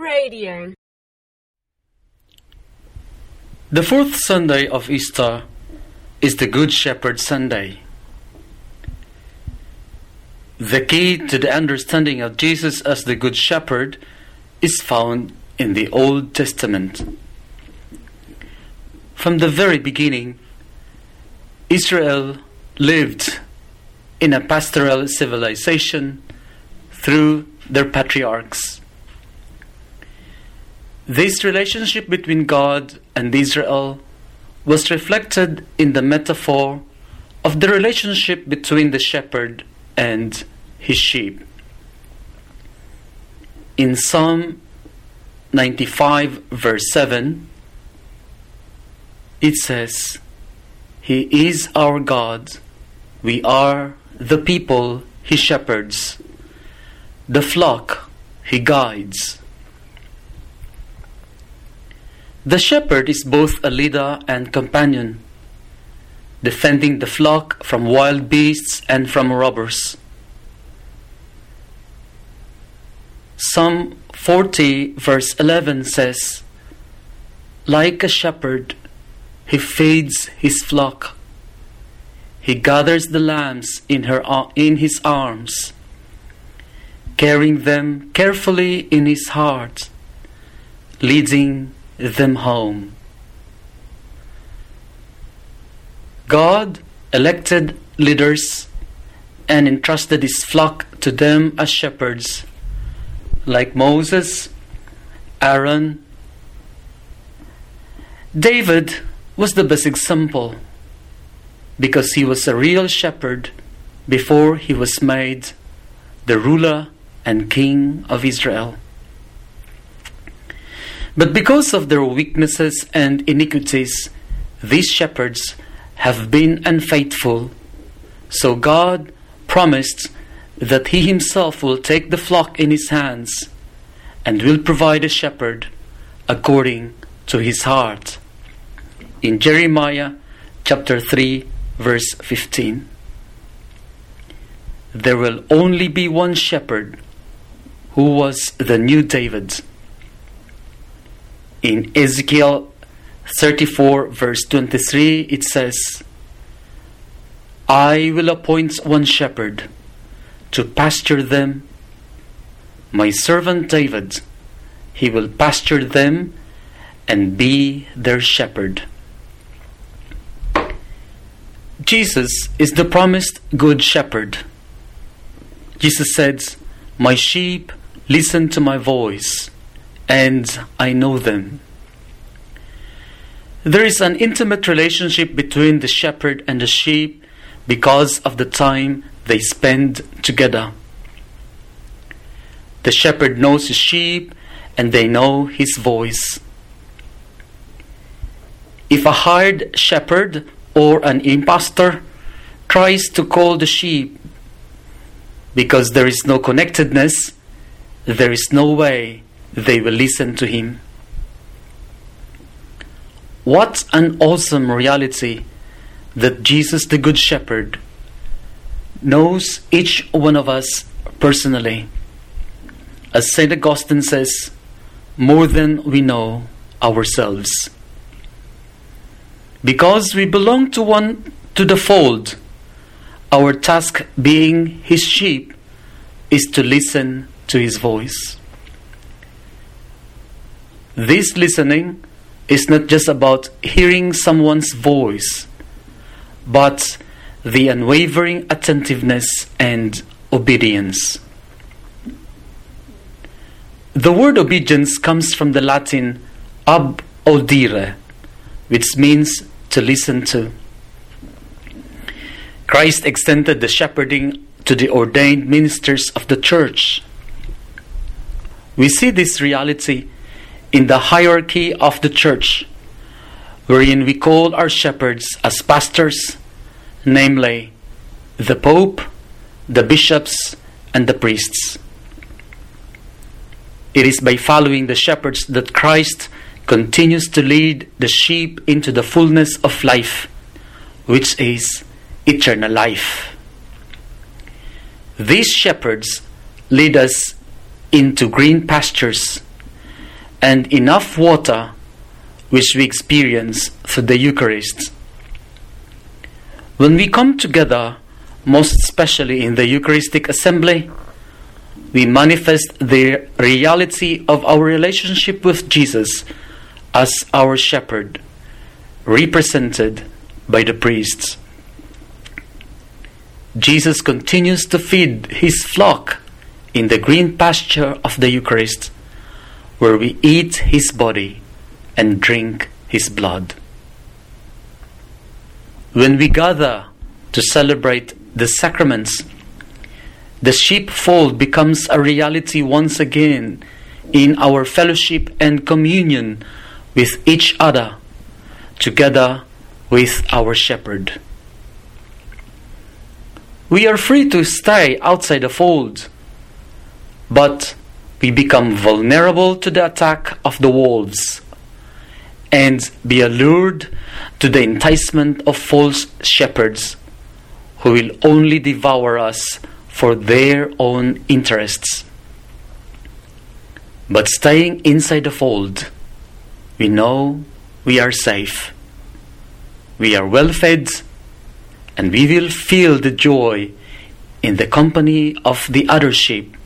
Radio. The fourth Sunday of Easter is the Good Shepherd Sunday. The key to the understanding of Jesus as the Good Shepherd is found in the Old Testament. From the very beginning, Israel lived in a pastoral civilization through their patriarchs. This relationship between God and Israel was reflected in the metaphor of the relationship between the shepherd and his sheep. In Psalm 95, verse 7, it says, He is our God, we are the people He shepherds, the flock He guides. The shepherd is both a leader and companion, defending the flock from wild beasts and from robbers. Psalm 40, verse 11 says, Like a shepherd, he feeds his flock. He gathers the lambs in, her, in his arms, carrying them carefully in his heart, leading them home. God elected leaders and entrusted his flock to them as shepherds, like Moses, Aaron. David was the best example because he was a real shepherd before he was made the ruler and king of Israel. But because of their weaknesses and iniquities, these shepherds have been unfaithful. So God promised that He Himself will take the flock in His hands and will provide a shepherd according to His heart. In Jeremiah chapter 3, verse 15, there will only be one shepherd who was the new David in Ezekiel 34, verse 23, it says, I will appoint one shepherd to pasture them, my servant David. He will pasture them and be their shepherd. Jesus is the promised good shepherd. Jesus said, My sheep listen to my voice and I know them. There is an intimate relationship between the shepherd and the sheep because of the time they spend together. The shepherd knows his sheep and they know his voice. If a hired shepherd or an impostor tries to call the sheep because there is no connectedness, there is no way they will listen to him. What an awesome reality that Jesus, the Good Shepherd, knows each one of us personally. As St. Augustine says, more than we know ourselves. Because we belong to one to the fold, our task being his sheep is to listen to his voice. This listening is not just about hearing someone's voice, but the unwavering attentiveness and obedience. The word obedience comes from the Latin ab audire, which means to listen to. Christ extended the shepherding to the ordained ministers of the church. We see this reality in the hierarchy of the church, wherein we call our shepherds as pastors, namely the Pope, the bishops, and the priests. It is by following the shepherds that Christ continues to lead the sheep into the fullness of life, which is eternal life. These shepherds lead us into green pastures and enough water, which we experience through the Eucharist. When we come together, most especially in the Eucharistic assembly, we manifest the reality of our relationship with Jesus as our shepherd, represented by the priests. Jesus continues to feed his flock in the green pasture of the Eucharist, where we eat his body and drink his blood. When we gather to celebrate the sacraments, the sheepfold becomes a reality once again in our fellowship and communion with each other, together with our shepherd. We are free to stay outside the fold, but we become vulnerable to the attack of the wolves and be allured to the enticement of false shepherds who will only devour us for their own interests. But staying inside the fold, we know we are safe. We are well fed, and we will feel the joy in the company of the other sheep,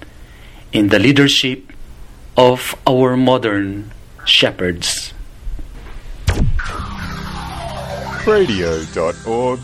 in the leadership of our modern shepherds. radio.org.au